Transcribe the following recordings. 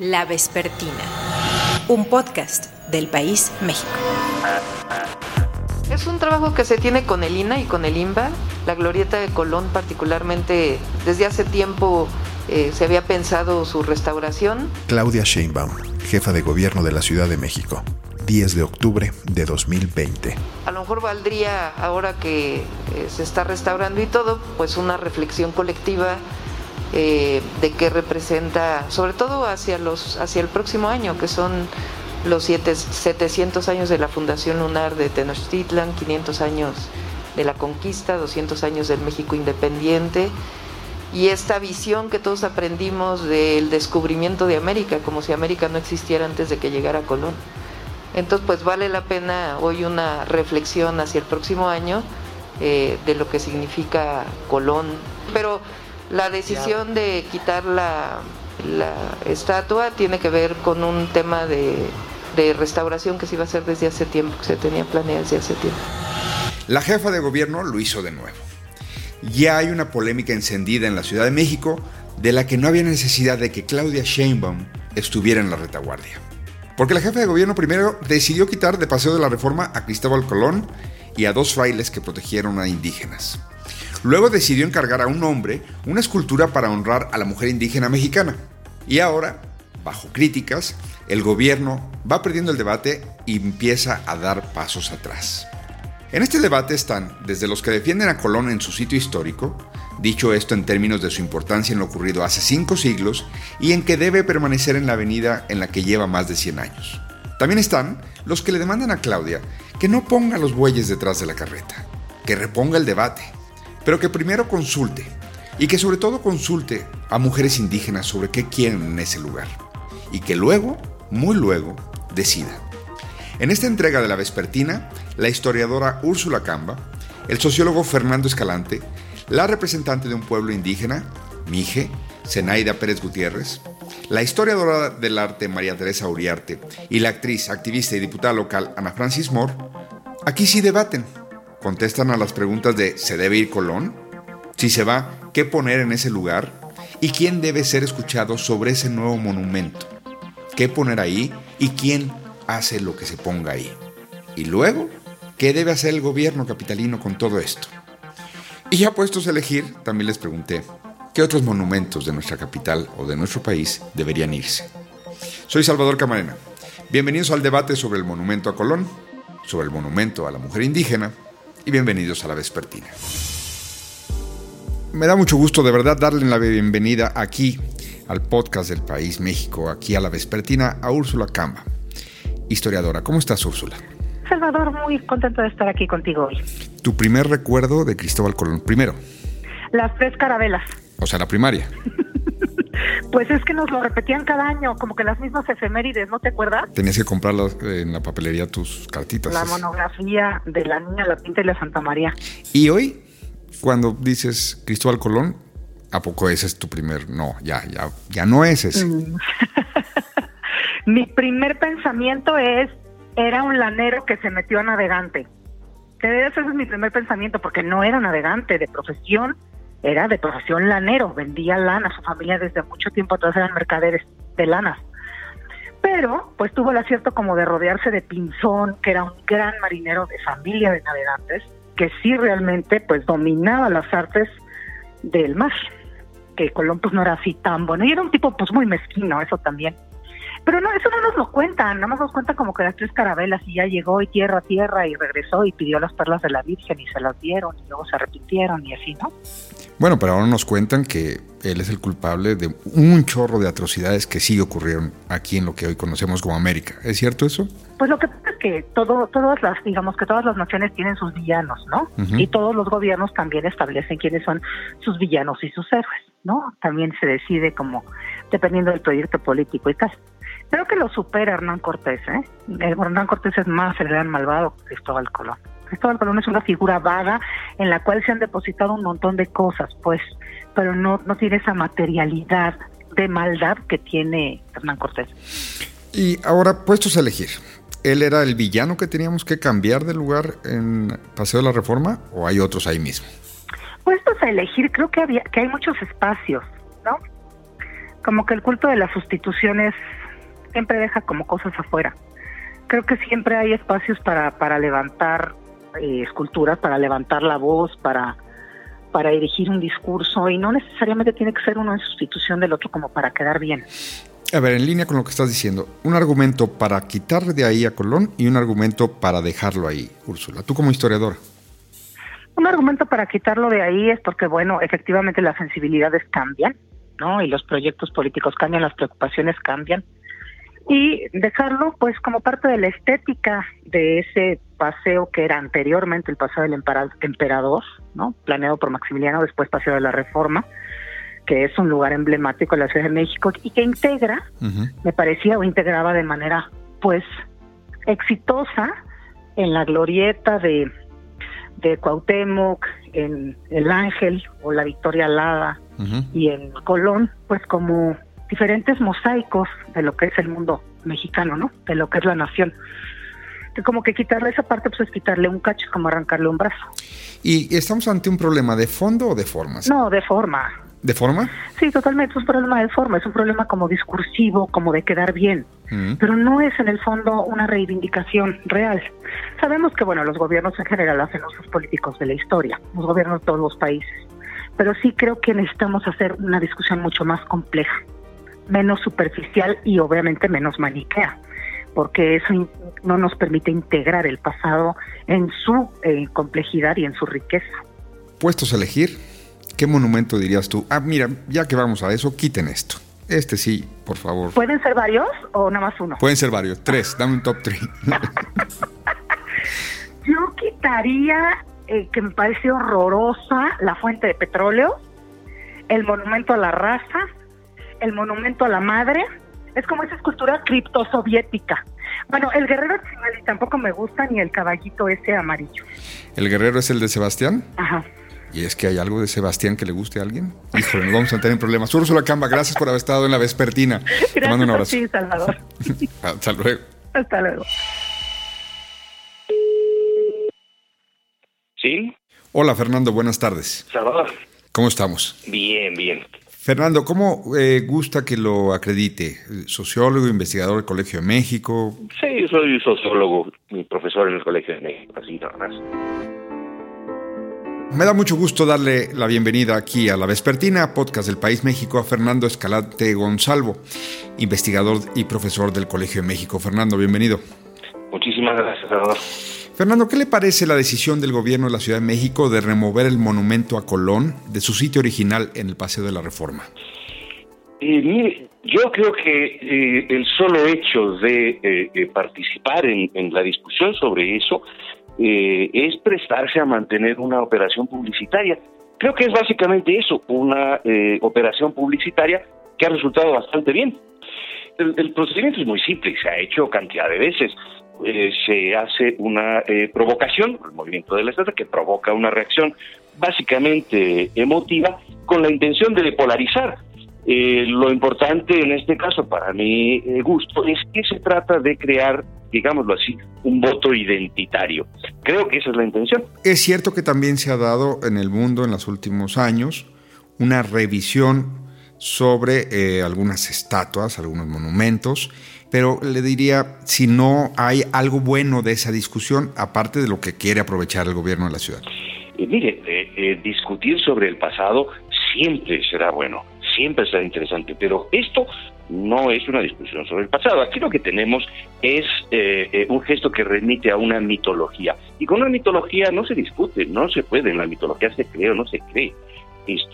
La Vespertina, un podcast del País México. Es un trabajo que se tiene con el INA y con el INBA. La glorieta de Colón particularmente desde hace tiempo eh, se había pensado su restauración. Claudia Sheinbaum, jefa de gobierno de la Ciudad de México. 10 de octubre de 2020. A lo mejor valdría, ahora que eh, se está restaurando y todo, pues una reflexión colectiva eh, de qué representa, sobre todo hacia, los, hacia el próximo año, que son los siete, 700 años de la Fundación Lunar de Tenochtitlan, 500 años de la conquista, 200 años del México independiente y esta visión que todos aprendimos del descubrimiento de América, como si América no existiera antes de que llegara Colón. Entonces, pues vale la pena hoy una reflexión hacia el próximo año eh, de lo que significa Colón. Pero la decisión de quitar la, estatua tiene que ver con un tema de, restauración que se iba a hacer desde hace tiempo, que se tenía planeado desde hace tiempo. La jefa de gobierno lo hizo de nuevo. Ya hay una polémica encendida en la Ciudad de México de la que no había necesidad de que Claudia Sheinbaum estuviera en la retaguardia. Porque la jefa de gobierno primero decidió quitar de Paseo de la Reforma a Cristóbal Colón y a dos frailes que protegieron a indígenas. Luego decidió encargar a un hombre una escultura para honrar a la mujer indígena mexicana. Y ahora, bajo críticas, el gobierno va perdiendo el debate y empieza a dar pasos atrás. En este debate están desde los que defienden a Colón en su sitio histórico, dicho esto en términos de su importancia en lo ocurrido hace cinco siglos y en que debe permanecer en la avenida en la que lleva más de 100 años. También están los que le demandan a Claudia que no ponga los bueyes detrás de la carreta, que reponga el debate, pero que primero consulte y que sobre todo consulte a mujeres indígenas sobre qué quieren en ese lugar y que luego, muy luego, decida. En esta entrega de la Vespertina, la historiadora Úrsula Camba, el sociólogo Fernando Escalante, la representante de un pueblo indígena, Mije, Zenaida Pérez Gutiérrez, la historiadora del arte María Teresa Uriarte y la actriz, activista y diputada local Ana Francis Moore, aquí sí debaten contestan a las preguntas de ¿se debe ir Colón? Si se va, ¿qué poner en ese lugar? ¿Y quién debe ser escuchado sobre ese nuevo monumento? ¿Qué poner ahí? ¿Y quién hace lo que se ponga ahí? Y luego, ¿qué debe hacer el gobierno capitalino con todo esto? Y ya puestos a elegir, también les pregunté, ¿qué otros monumentos de nuestra capital o de nuestro país deberían irse? Soy Salvador Camarena. Bienvenidos al debate sobre el monumento a Colón, sobre el monumento a la mujer indígena y bienvenidos a la Vespertina. Me da mucho gusto de verdad darle la bienvenida aquí al podcast del País México, aquí a la Vespertina, a Úrsula Camba, historiadora. ¿Cómo estás, Úrsula? Salvador, muy contento de estar aquí contigo hoy. Tu primer recuerdo de Cristóbal Colón, primero. Las tres carabelas. O sea, la primaria. Pues es que nos lo repetían cada año, como que las mismas efemérides, ¿no te acuerdas? Tenías que comprar en la papelería tus cartitas. La monografía de la Niña, la Pinta y la Santa María. Y hoy, cuando dices Cristóbal Colón, ¿a poco ese es tu primer? No, ya, ya, ya no es ese. Mm. Mi primer pensamiento es, era un lanero que se metió a navegante. Ese es mi primer pensamiento, porque no era navegante de profesión, era de profesión lanero, vendía lana, su familia desde mucho tiempo atrás eran mercaderes de lanas. Pero, pues tuvo el acierto como de rodearse de Pinzón, que era un gran marinero de familia de navegantes, que sí realmente pues dominaba las artes del mar, que Colón pues no era así tan bueno, y era un tipo pues muy mezquino, eso también. Pero no, eso no nos lo cuentan, nada más nos cuentan como que las tres carabelas y ya llegó y tierra a tierra y regresó y pidió las perlas de la Virgen y se las dieron y luego se arrepintieron y así, ¿no? Bueno, pero ahora nos cuentan que él es el culpable de un chorro de atrocidades que sí ocurrieron aquí en lo que hoy conocemos como América. ¿Es cierto eso? Pues lo que pasa es que todo, todas las, digamos que todas las naciones tienen sus villanos, ¿no? Y todos los gobiernos también establecen quiénes son sus villanos y sus héroes, ¿no? También se decide como dependiendo del proyecto político y tal. Creo que lo supera Hernán Cortés, ¿eh? Hernán Cortés es más el gran malvado que Cristóbal Colón. Cristóbal Colón es una figura vaga en la cual se han depositado un montón de cosas, pues, pero no, no tiene esa materialidad de maldad que tiene Hernán Cortés. Y ahora, puestos a elegir, ¿él era el villano que teníamos que cambiar de lugar en Paseo de la Reforma o hay otros ahí mismo? Puestos a elegir, creo que, había, que hay muchos espacios, ¿no? como que el culto de las sustituciones siempre deja como cosas afuera. Creo que siempre hay espacios para, para levantar eh, esculturas, para levantar la voz, para, para dirigir un discurso y no necesariamente tiene que ser uno en sustitución del otro como para quedar bien. A ver, en línea con lo que estás diciendo, un argumento para quitar de ahí a Colón y un argumento para dejarlo ahí, Úrsula. Tú como historiadora. Un argumento para quitarlo de ahí es porque, bueno, efectivamente las sensibilidades cambian, ¿no? Y los proyectos políticos cambian, las preocupaciones cambian. Y dejarlo, pues, como parte de la estética de ese paseo que era anteriormente el paseo del emperador, ¿no? Planeado por Maximiliano, después paseo de la Reforma que es un lugar emblemático de la Ciudad de México y que integra, me parecía, o integraba de manera, pues, exitosa en la glorieta de, de Cuauhtémoc, en El Ángel o la Victoria Alada y en Colón, pues como diferentes mosaicos de lo que es el mundo mexicano, ¿no? De lo que es la nación. Que como que quitarle esa parte, pues es quitarle un cacho, como arrancarle un brazo. ¿Y estamos ante un problema de fondo o de forma? No, de forma. ¿De forma? Sí, totalmente. Es un problema de forma, es un problema como discursivo, como de quedar bien. Mm. Pero no es en el fondo una reivindicación real. Sabemos que, bueno, los gobiernos en general hacen usos políticos de la historia, los gobiernos de todos los países. Pero sí creo que necesitamos hacer una discusión mucho más compleja, menos superficial y obviamente menos maniquea, porque eso no nos permite integrar el pasado en su eh, complejidad y en su riqueza. Puestos a elegir, ¿Qué monumento dirías tú? Ah, mira, ya que vamos a eso, quiten esto. Este sí, por favor. ¿Pueden ser varios o nada más uno? Pueden ser varios. Tres, dame un top three. Yo quitaría, eh, que me parece horrorosa, la fuente de petróleo, el monumento a la raza, el monumento a la madre. Es como esa escultura criptosoviética. Bueno, el guerrero y tampoco me gusta, ni el caballito ese amarillo. ¿El guerrero es el de Sebastián? Ajá. ¿Y es que hay algo de Sebastián que le guste a alguien? Híjole, nos vamos a tener problemas. Úrsula Camba, gracias por haber estado en la vespertina. Gracias Te mando un abrazo. Sí, Salvador. Hasta luego. Hasta luego. ¿Sí? Hola, Fernando, buenas tardes. Salvador. ¿Cómo estamos? Bien, bien. Fernando, ¿cómo eh, gusta que lo acredite? ¿Sociólogo, investigador del Colegio de México? Sí, soy sociólogo, mi profesor en el Colegio de México, así nada más. Me da mucho gusto darle la bienvenida aquí a La Vespertina, podcast del País México, a Fernando Escalante Gonzalvo, investigador y profesor del Colegio de México. Fernando, bienvenido. Muchísimas gracias, Salvador. Fernando, ¿qué le parece la decisión del gobierno de la Ciudad de México de remover el monumento a Colón de su sitio original en el Paseo de la Reforma? Eh, mire, yo creo que eh, el solo hecho de eh, participar en, la discusión sobre eso es prestarse a mantener una operación publicitaria. Creo que es básicamente eso, una operación publicitaria que ha resultado bastante bien. El, procedimiento es muy simple, se ha hecho cantidad de veces. Eh, se hace una provocación, el movimiento de la estatua, que provoca una reacción básicamente emotiva con la intención de polarizar eh, lo importante en este caso, para mi eh, gusto, es que se trata de crear, digámoslo así, un voto identitario. Creo que esa es la intención. Es cierto que también se ha dado en el mundo en los últimos años una revisión sobre eh, algunas estatuas, algunos monumentos, pero le diría si no hay algo bueno de esa discusión, aparte de lo que quiere aprovechar el gobierno de la ciudad. mire, discutir sobre el pasado siempre será bueno siempre será interesante, pero esto no es una discusión sobre el pasado. Aquí lo que tenemos es eh, eh, un gesto que remite a una mitología. Y con una mitología no se discute, no se puede. En la mitología se cree o no se cree.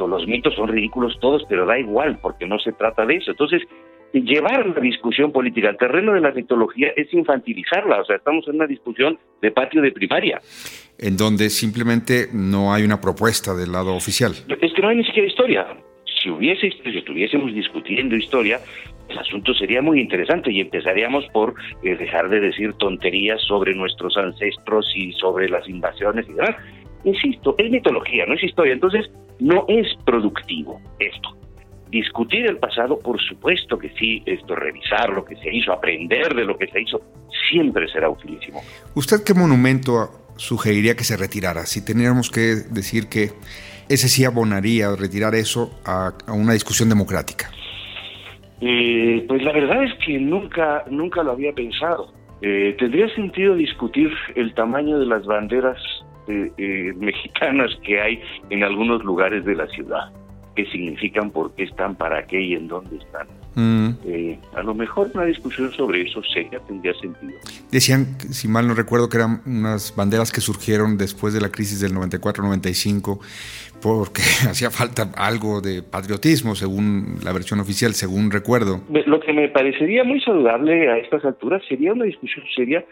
Los mitos son ridículos todos, pero da igual, porque no se trata de eso. Entonces, llevar la discusión política al terreno de la mitología es infantilizarla. O sea, estamos en una discusión de patio de primaria. En donde simplemente no hay una propuesta del lado oficial. Es que no hay ni siquiera historia si hubiese, si estuviésemos discutiendo historia, el asunto sería muy interesante y empezaríamos por eh, dejar de decir tonterías sobre nuestros ancestros y sobre las invasiones y demás. Insisto, es mitología, no es historia, entonces no es productivo esto. Discutir el pasado, por supuesto que sí, esto, revisar lo que se hizo, aprender de lo que se hizo, siempre será utilísimo. ¿Usted qué monumento sugeriría que se retirara? Si teniéramos que decir que ese sí abonaría retirar eso a, una discusión democrática. Eh, pues la verdad es que nunca, nunca lo había pensado. Eh, ¿Tendría sentido discutir el tamaño de las banderas eh, mexicanas que hay en algunos lugares de la ciudad? ¿Qué significan, por qué están, para qué y en dónde están? Mm. a lo mejor una discusión sobre eso seria tendría sentido. Decían, si mal no recuerdo, que eran unas banderas que surgieron después de la crisis del 94-95 porque hacía falta algo de patriotismo, según la versión oficial, según recuerdo. Lo que me parecería muy saludable a estas alturas sería una discusión seria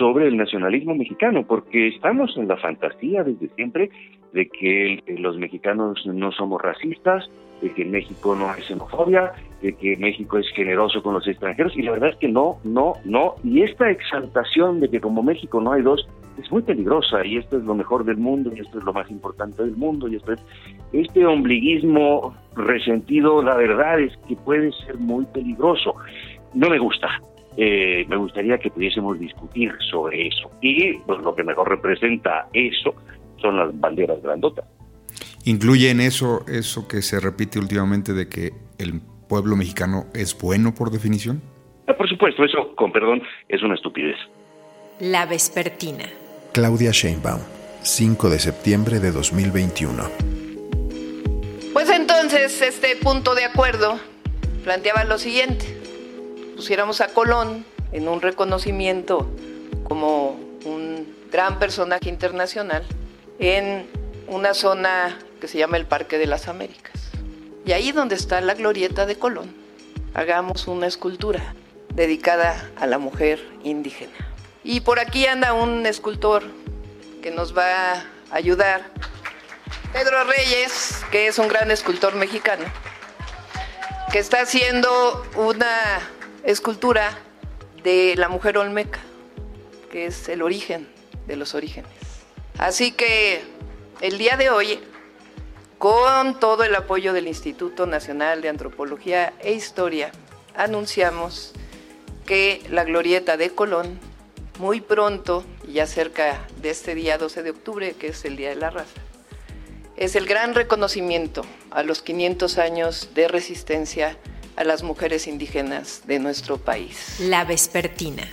sobre el nacionalismo mexicano, porque estamos en la fantasía desde siempre de que los mexicanos no somos racistas, de que México no hay xenofobia, de que México es generoso con los extranjeros, y la verdad es que no, no, no. Y esta exaltación de que como México no hay dos, es muy peligrosa, y esto es lo mejor del mundo, y esto es lo más importante del mundo, y esto es... Este ombliguismo resentido, la verdad es que puede ser muy peligroso. No me gusta. Eh, me gustaría que pudiésemos discutir sobre eso. Y pues, lo que mejor representa eso son las banderas grandotas. ¿Incluye en eso eso que se repite últimamente de que el pueblo mexicano es bueno por definición? Ah, por supuesto, eso, con perdón, es una estupidez. La Vespertina. Claudia Sheinbaum, 5 de septiembre de 2021. Pues entonces este punto de acuerdo planteaba lo siguiente. Pusiéramos a Colón en un reconocimiento como un gran personaje internacional en una zona que se llama el Parque de las Américas. Y ahí donde está la glorieta de Colón, hagamos una escultura dedicada a la mujer indígena. Y por aquí anda un escultor que nos va a ayudar, Pedro Reyes, que es un gran escultor mexicano, que está haciendo una escultura de la mujer olmeca, que es el origen de los orígenes. Así que el día de hoy con todo el apoyo del Instituto Nacional de Antropología e Historia, anunciamos que la glorieta de Colón, muy pronto, ya cerca de este día 12 de octubre, que es el Día de la Raza, es el gran reconocimiento a los 500 años de resistencia a las mujeres indígenas de nuestro país. La Vespertina.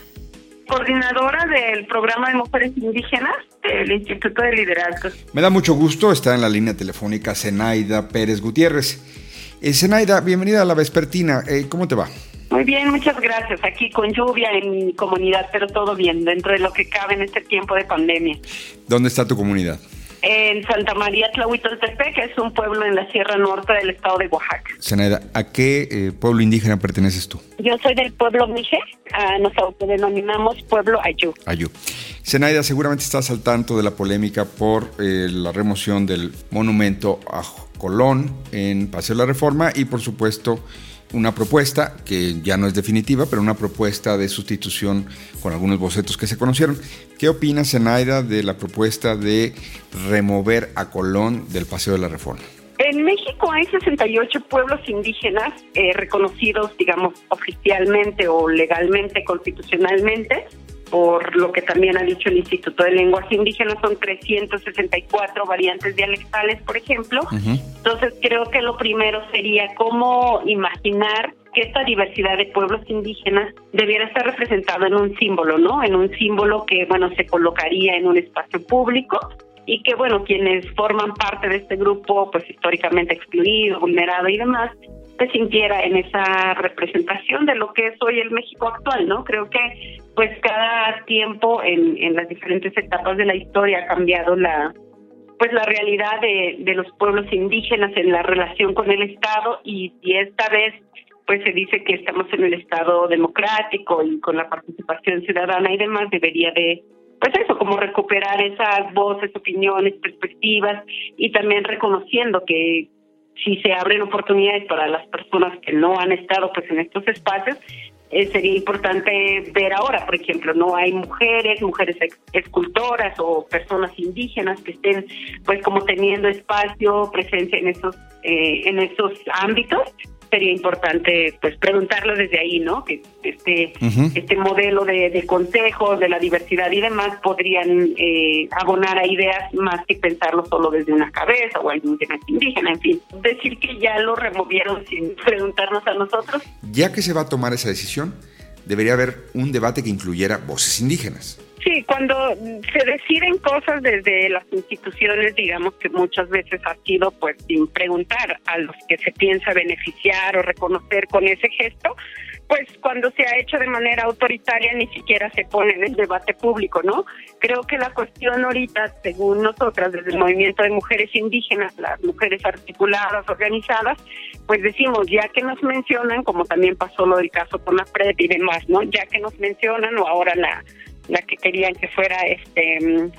Coordinadora del programa de mujeres indígenas el Instituto de Liderazgo. Me da mucho gusto estar en la línea telefónica Zenaida Pérez Gutiérrez. Eh, Zenaida, bienvenida a la Vespertina. Eh, ¿Cómo te va? Muy bien, muchas gracias. Aquí con lluvia en mi comunidad, pero todo bien, dentro de lo que cabe en este tiempo de pandemia. ¿Dónde está tu comunidad? En Santa María Tlahuitoltepec, que es un pueblo en la Sierra Norte del estado de Oaxaca. Zenaida, ¿a qué eh, pueblo indígena perteneces tú? Yo soy del pueblo Mije, ah, nos autodenominamos pueblo Ayú. Ayú. Zenaida, seguramente estás al tanto de la polémica por eh, la remoción del monumento a Colón en Paseo de la Reforma y por supuesto una propuesta que ya no es definitiva, pero una propuesta de sustitución con algunos bocetos que se conocieron. ¿Qué opina Zenaida de la propuesta de remover a Colón del Paseo de la Reforma? En México hay 68 pueblos indígenas eh, reconocidos, digamos, oficialmente o legalmente, constitucionalmente por lo que también ha dicho el Instituto de Lenguaje Indígena, son 364 variantes dialectales, por ejemplo. Entonces creo que lo primero sería cómo imaginar que esta diversidad de pueblos indígenas debiera estar representado en un símbolo, ¿no? En un símbolo que, bueno, se colocaría en un espacio público y que, bueno, quienes forman parte de este grupo, pues históricamente excluido, vulnerado y demás, se sintiera en esa representación de lo que es hoy el México actual, ¿no? Creo que pues cada tiempo en, las diferentes etapas de la historia ha cambiado la pues la realidad de, de los pueblos indígenas en la relación con el Estado y, y esta vez pues se dice que estamos en el Estado democrático y con la participación ciudadana y demás debería de pues eso, como recuperar esas voces, opiniones, perspectivas y también reconociendo que si se abren oportunidades para las personas que no han estado pues en estos espacios, eh, sería importante ver ahora, por ejemplo, no hay mujeres, mujeres escultoras o personas indígenas que estén pues como teniendo espacio, presencia en esos eh, en esos ámbitos sería importante pues preguntarlo desde ahí, ¿no? Que este este modelo de, de consejos, de la diversidad y demás podrían eh, abonar a ideas más que pensarlo solo desde una cabeza o algún tema indígena, en fin. Decir que ya lo removieron sin preguntarnos a nosotros. Ya que se va a tomar esa decisión, debería haber un debate que incluyera voces indígenas. Sí, cuando se deciden cosas desde las instituciones, digamos que muchas veces ha sido pues sin preguntar a los que se piensa beneficiar o reconocer con ese gesto, pues cuando se ha hecho de manera autoritaria ni siquiera se pone en el debate público, ¿no? Creo que la cuestión ahorita, según nosotras, desde el movimiento de mujeres indígenas, las mujeres articuladas, organizadas, pues decimos, ya que nos mencionan, como también pasó lo del caso con la PREP y demás, ¿no? Ya que nos mencionan, o ahora la la que querían que fuera este mm,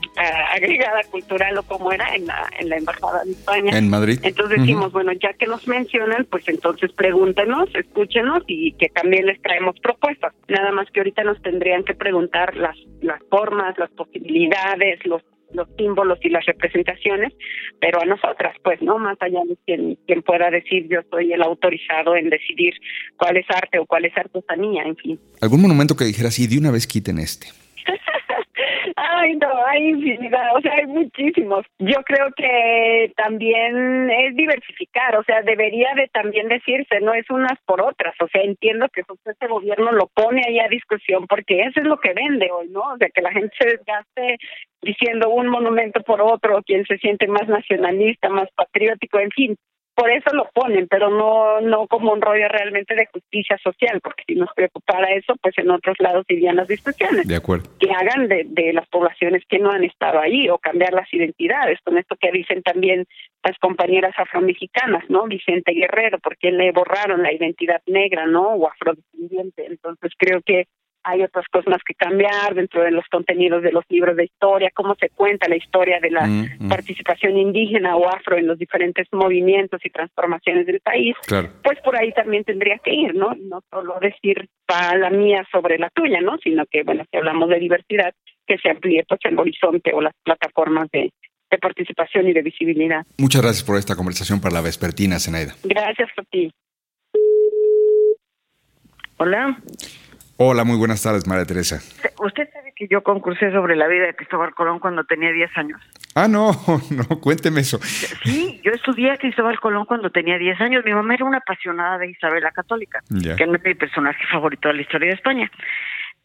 agregada cultural o como era en la, en la embajada de España. En Madrid. Entonces decimos, bueno, ya que nos mencionan, pues entonces pregúntenos, escúchenos y que también les traemos propuestas. Nada más que ahorita nos tendrían que preguntar las, las formas, las posibilidades, los los símbolos y las representaciones, pero a nosotras, pues, ¿no? Más allá de quien, quien pueda decir yo soy el autorizado en decidir cuál es arte o cuál es artesanía, en fin. ¿Algún monumento que dijera así, de una vez quiten este? Ay, no, hay infinidad, o sea, hay muchísimos. Yo creo que también es diversificar, o sea, debería de también decirse, no es unas por otras, o sea, entiendo que pues, este gobierno lo pone ahí a discusión porque eso es lo que vende hoy, ¿no? O sea, que la gente se desgaste diciendo un monumento por otro, quien se siente más nacionalista, más patriótico, en fin, por eso lo ponen, pero no no como un rollo realmente de justicia social, porque si nos preocupara eso, pues en otros lados irían las discusiones. De acuerdo. Que hagan de, de las poblaciones que no han estado ahí o cambiar las identidades, con esto que dicen también las compañeras afromexicanas, ¿no? Vicente Guerrero, porque le borraron la identidad negra, ¿no? O afrodescendiente. Entonces creo que hay otras cosas que cambiar dentro de los contenidos de los libros de historia, cómo se cuenta la historia de la mm, mm. participación indígena o afro en los diferentes movimientos y transformaciones del país, pues por ahí también tendría que ir, ¿no? No solo decir para la mía sobre la tuya, ¿no? Sino que, bueno, si hablamos de diversidad, que se amplíe pues el horizonte o las plataformas de, de participación y de visibilidad. Muchas gracias por esta conversación para la vespertina, Zenaida. Gracias a ti. Hola. Hola, muy buenas tardes, María Teresa. Usted sabe que yo concursé sobre la vida de Cristóbal Colón cuando tenía 10 años. Ah, no, no, cuénteme eso. Sí, yo estudié a Cristóbal Colón cuando tenía 10 años. Mi mamá era una apasionada de Isabel la Católica, que no es mi personaje favorito de la historia de España.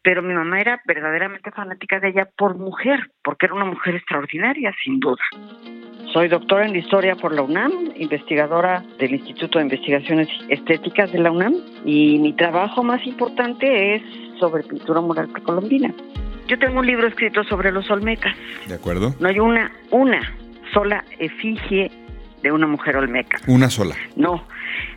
Pero mi mamá era verdaderamente fanática de ella por mujer, porque era una mujer extraordinaria, sin duda. Soy doctora en Historia por la UNAM, investigadora del Instituto de Investigaciones Estéticas de la UNAM y mi trabajo más importante es sobre pintura mural precolombina. Yo tengo un libro escrito sobre los olmecas. ¿De acuerdo? No hay una, una sola efigie de una mujer olmeca. Una sola. No.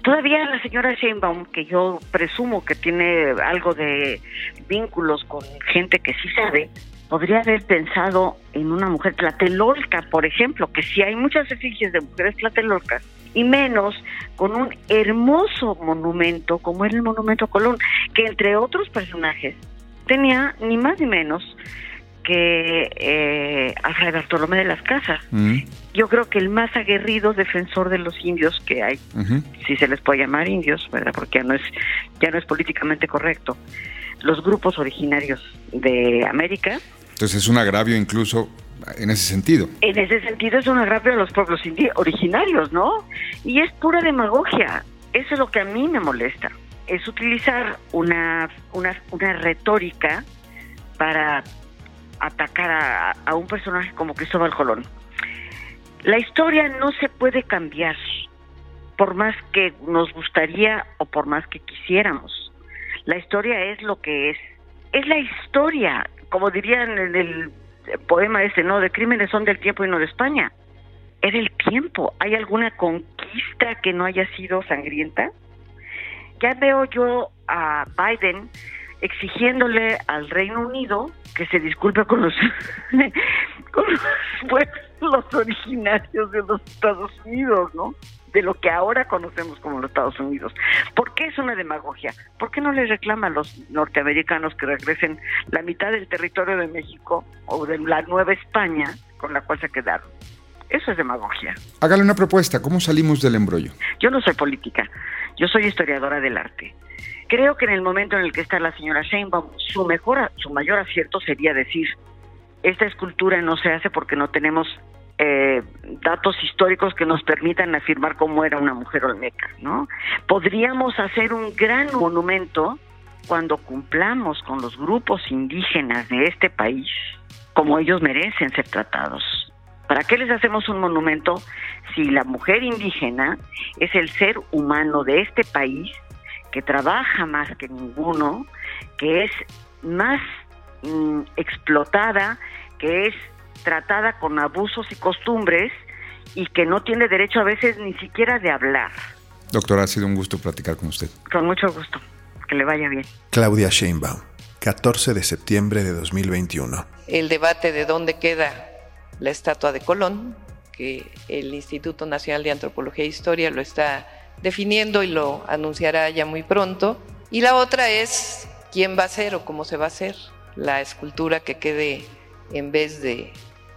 Todavía la señora Sheinbaum, que yo presumo que tiene algo de vínculos con gente que sí sabe, podría haber pensado en una mujer tlatelolca, por ejemplo, que si hay muchas efigies de mujeres tlatelolcas, y menos con un hermoso monumento como era el Monumento Colón, que entre otros personajes tenía ni más ni menos que eh, a Fray Bartolomé de las Casas. Mm. Yo creo que el más aguerrido defensor de los indios que hay, si se les puede llamar indios, ¿verdad? Porque ya no es ya no es políticamente correcto. Los grupos originarios de América entonces es un agravio incluso en ese sentido. En ese sentido es un agravio a los pueblos originarios, ¿no? Y es pura demagogia. Eso es lo que a mí me molesta. Es utilizar una, una, una retórica para atacar a, a un personaje como Cristóbal Colón. La historia no se puede cambiar por más que nos gustaría o por más que quisiéramos. La historia es lo que es. Es la historia como dirían en el poema ese, ¿no? De crímenes son del tiempo y no de España. Es del tiempo. ¿Hay alguna conquista que no haya sido sangrienta? Ya veo yo a Biden exigiéndole al Reino Unido que se disculpe con los, con los pueblos originarios de los Estados Unidos, ¿no? de lo que ahora conocemos como los Estados Unidos. ¿Por qué es una demagogia? ¿Por qué no les reclama a los norteamericanos que regresen la mitad del territorio de México o de la Nueva España con la cual se quedaron? Eso es demagogia. Hágale una propuesta, ¿cómo salimos del embrollo? Yo no soy política. Yo soy historiadora del arte. Creo que en el momento en el que está la señora Sheinbaum, su mejor, su mayor acierto sería decir, esta escultura no se hace porque no tenemos eh, datos históricos que nos permitan afirmar cómo era una mujer olmeca, ¿no? Podríamos hacer un gran monumento cuando cumplamos con los grupos indígenas de este país como ellos merecen ser tratados. ¿Para qué les hacemos un monumento si la mujer indígena es el ser humano de este país que trabaja más que ninguno, que es más mm, explotada, que es tratada con abusos y costumbres y que no tiene derecho a veces ni siquiera de hablar? Doctora, ha sido un gusto platicar con usted. Con mucho gusto. Que le vaya bien. Claudia Sheinbaum, 14 de septiembre de 2021. El debate de dónde queda la estatua de Colón, que el Instituto Nacional de Antropología e Historia lo está definiendo y lo anunciará ya muy pronto. Y la otra es quién va a ser o cómo se va a hacer la escultura que quede en vez de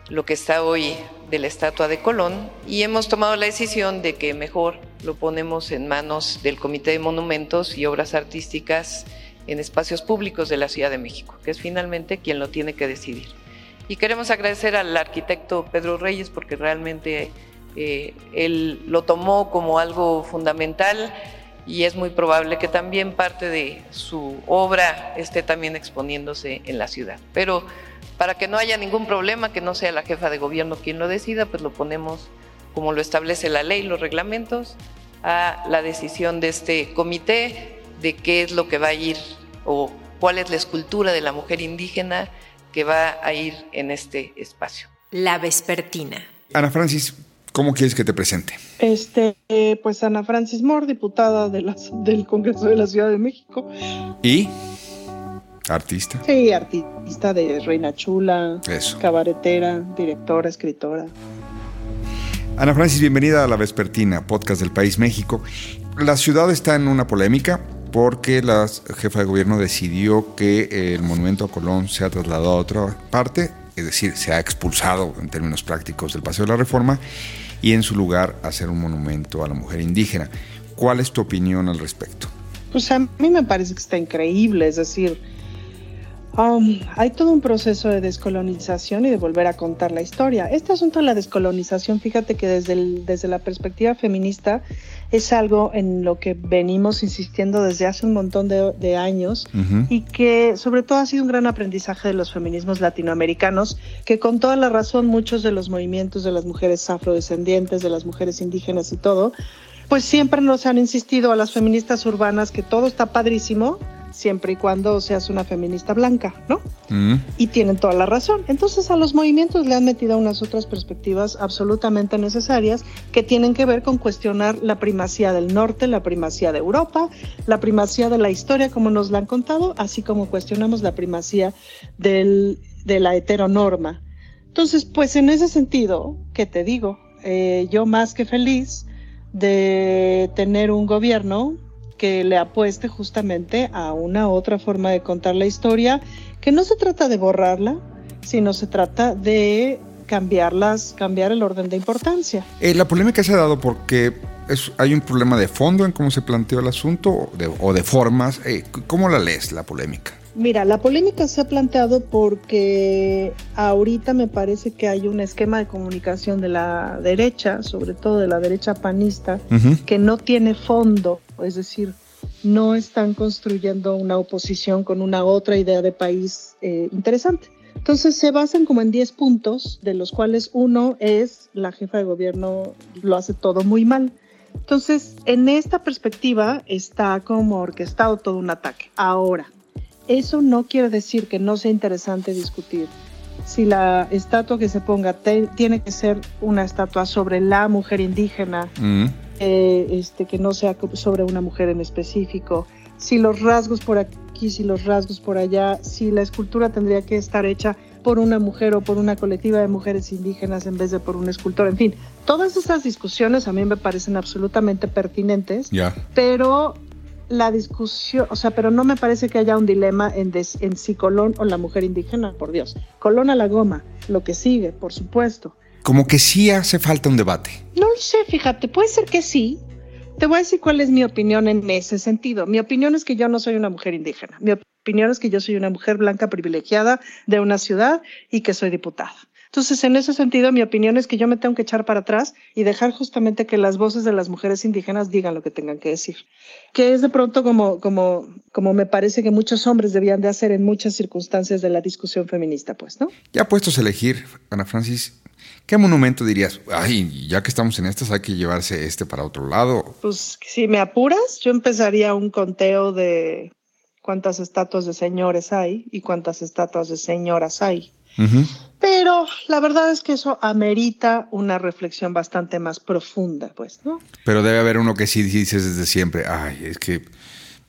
lo que está hoy de la estatua de Colón y hemos tomado la decisión de que mejor lo ponemos en manos del Comité de Monumentos y Obras Artísticas en espacios públicos de la Ciudad de México, que es finalmente quien lo tiene que decidir. Y queremos agradecer al arquitecto Pedro Reyes porque realmente eh, él lo tomó como algo fundamental y es muy probable que también parte de su obra esté también exponiéndose en la ciudad. Pero para que no haya ningún problema, que no sea la jefa de gobierno quien lo decida, pues lo ponemos como lo establece la ley, los reglamentos, a la decisión de este comité de qué es lo que va a ir o cuál es la escultura de la mujer indígena que va a ir en este espacio. La Vespertina. Ana Francis, ¿cómo quieres que te presente? Este, pues Ana Francis Moore, diputada de las, del Congreso de la Ciudad de México. ¿Y? ¿Artista? Sí, artista de Reina Chula, Eso. cabaretera, directora, escritora. Ana Francis, bienvenida a La Vespertina, podcast del País México. La ciudad está en una polémica porque la jefa de gobierno decidió que el monumento a Colón se ha trasladado a otra parte, es decir, se ha expulsado en términos prácticos del Paseo de la Reforma y en su lugar hacer un monumento a la mujer indígena. ¿Cuál es tu opinión al respecto? Pues a mí me parece que está increíble, es decir, Um, hay todo un proceso de descolonización y de volver a contar la historia. Este asunto de la descolonización, fíjate que desde, el, desde la perspectiva feminista es algo en lo que venimos insistiendo desde hace un montón de, de años uh -huh. y que sobre todo ha sido un gran aprendizaje de los feminismos latinoamericanos, que con toda la razón muchos de los movimientos de las mujeres afrodescendientes, de las mujeres indígenas y todo, pues siempre nos han insistido a las feministas urbanas que todo está padrísimo, siempre y cuando seas una feminista blanca, ¿no? Mm. Y tienen toda la razón. Entonces a los movimientos le han metido unas otras perspectivas absolutamente necesarias que tienen que ver con cuestionar la primacía del norte, la primacía de Europa, la primacía de la historia como nos la han contado, así como cuestionamos la primacía del, de la heteronorma. Entonces, pues en ese sentido, ¿qué te digo? Eh, yo más que feliz de tener un gobierno que le apueste justamente a una otra forma de contar la historia, que no se trata de borrarla, sino se trata de cambiarlas, cambiar el orden de importancia. Eh, la polémica se ha dado porque es, hay un problema de fondo en cómo se planteó el asunto o de, o de formas. Eh, ¿Cómo la lees la polémica? Mira, la polémica se ha planteado porque ahorita me parece que hay un esquema de comunicación de la derecha, sobre todo de la derecha panista, uh -huh. que no tiene fondo, es decir, no están construyendo una oposición con una otra idea de país eh, interesante. Entonces se basan como en 10 puntos, de los cuales uno es la jefa de gobierno lo hace todo muy mal. Entonces, en esta perspectiva está como orquestado todo un ataque. Ahora, eso no quiere decir que no sea interesante discutir si la estatua que se ponga te, tiene que ser una estatua sobre la mujer indígena, mm. Eh, este, que no sea sobre una mujer en específico, si los rasgos por aquí, si los rasgos por allá, si la escultura tendría que estar hecha por una mujer o por una colectiva de mujeres indígenas en vez de por un escultor, en fin, todas esas discusiones a mí me parecen absolutamente pertinentes, yeah. pero la discusión, o sea, pero no me parece que haya un dilema en, des, en si Colón o la mujer indígena, por Dios. Colón a la goma, lo que sigue, por supuesto. Como que sí hace falta un debate. No lo sé, fíjate, puede ser que sí, Te voy a decir cuál es mi opinión en ese sentido. Mi opinión es que yo no soy una mujer indígena. Mi opinión es que yo soy una mujer blanca privilegiada de una ciudad y que soy diputada. Entonces, en ese sentido, mi opinión es que yo me tengo que echar para atrás y dejar justamente que las voces de las mujeres indígenas digan lo que tengan que decir. Que es de pronto como, como, como me parece que muchos hombres debían de hacer en muchas circunstancias de la discusión feminista, pues, ¿no? Ya puestos a elegir, Ana Francis, ¿Qué monumento dirías? Ay, ya que estamos en estas, hay que llevarse este para otro lado. Pues si me apuras, yo empezaría un conteo de cuántas estatuas de señores hay y cuántas estatuas de señoras hay. Pero la verdad es que eso amerita una reflexión bastante más profunda, pues, ¿no? Pero debe haber uno que sí dices desde siempre, ay, es que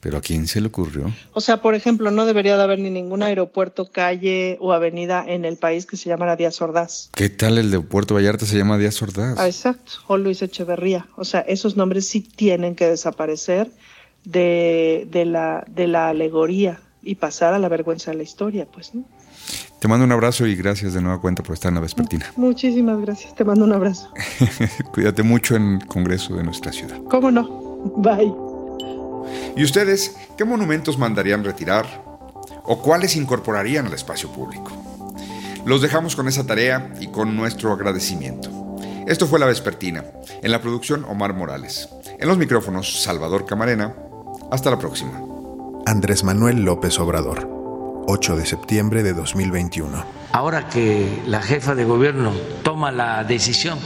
¿Pero a quién se le ocurrió? O sea, por ejemplo, no debería de haber ni ningún aeropuerto, calle o avenida en el país que se llamara Díaz Ordaz. ¿Qué tal el de Puerto Vallarta se llama Díaz Ordaz? Ah, exacto, o Luis Echeverría. O sea, esos nombres sí tienen que desaparecer de, de, la, de la alegoría y pasar a la vergüenza de la historia, pues, ¿no? Te mando un abrazo y gracias de nueva cuenta por estar en la vespertina. Muchísimas gracias, te mando un abrazo. Cuídate mucho en el Congreso de nuestra ciudad. ¿Cómo no? Bye. ¿Y ustedes qué monumentos mandarían retirar? ¿O cuáles incorporarían al espacio público? Los dejamos con esa tarea y con nuestro agradecimiento. Esto fue La Vespertina. En la producción, Omar Morales. En los micrófonos, Salvador Camarena. Hasta la próxima. Andrés Manuel López Obrador, 8 de septiembre de 2021. Ahora que la jefa de gobierno toma la decisión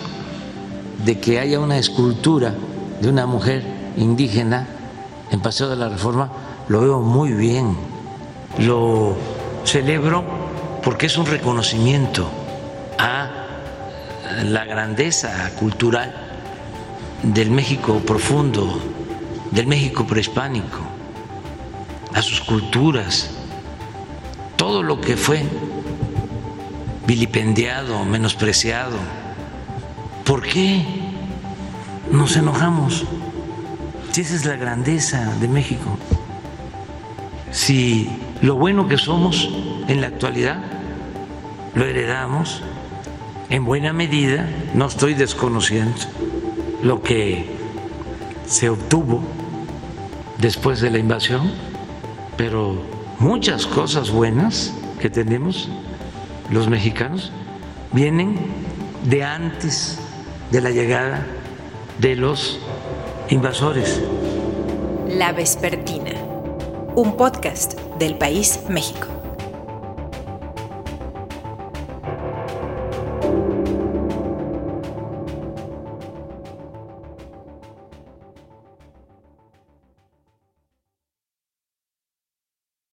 de que haya una escultura de una mujer indígena en Paseo de la Reforma, lo veo muy bien. Lo celebro porque es un reconocimiento a la grandeza cultural del México profundo, del México prehispánico, a sus culturas, todo lo que fue vilipendiado, menospreciado. ¿Por qué nos enojamos? Si esa es la grandeza de México. Si lo bueno que somos en la actualidad lo heredamos en buena medida, no estoy desconociendo lo que se obtuvo después de la invasión, pero muchas cosas buenas que tenemos los mexicanos vienen de antes de la llegada de los invasores. La Vespertina, un podcast del País México.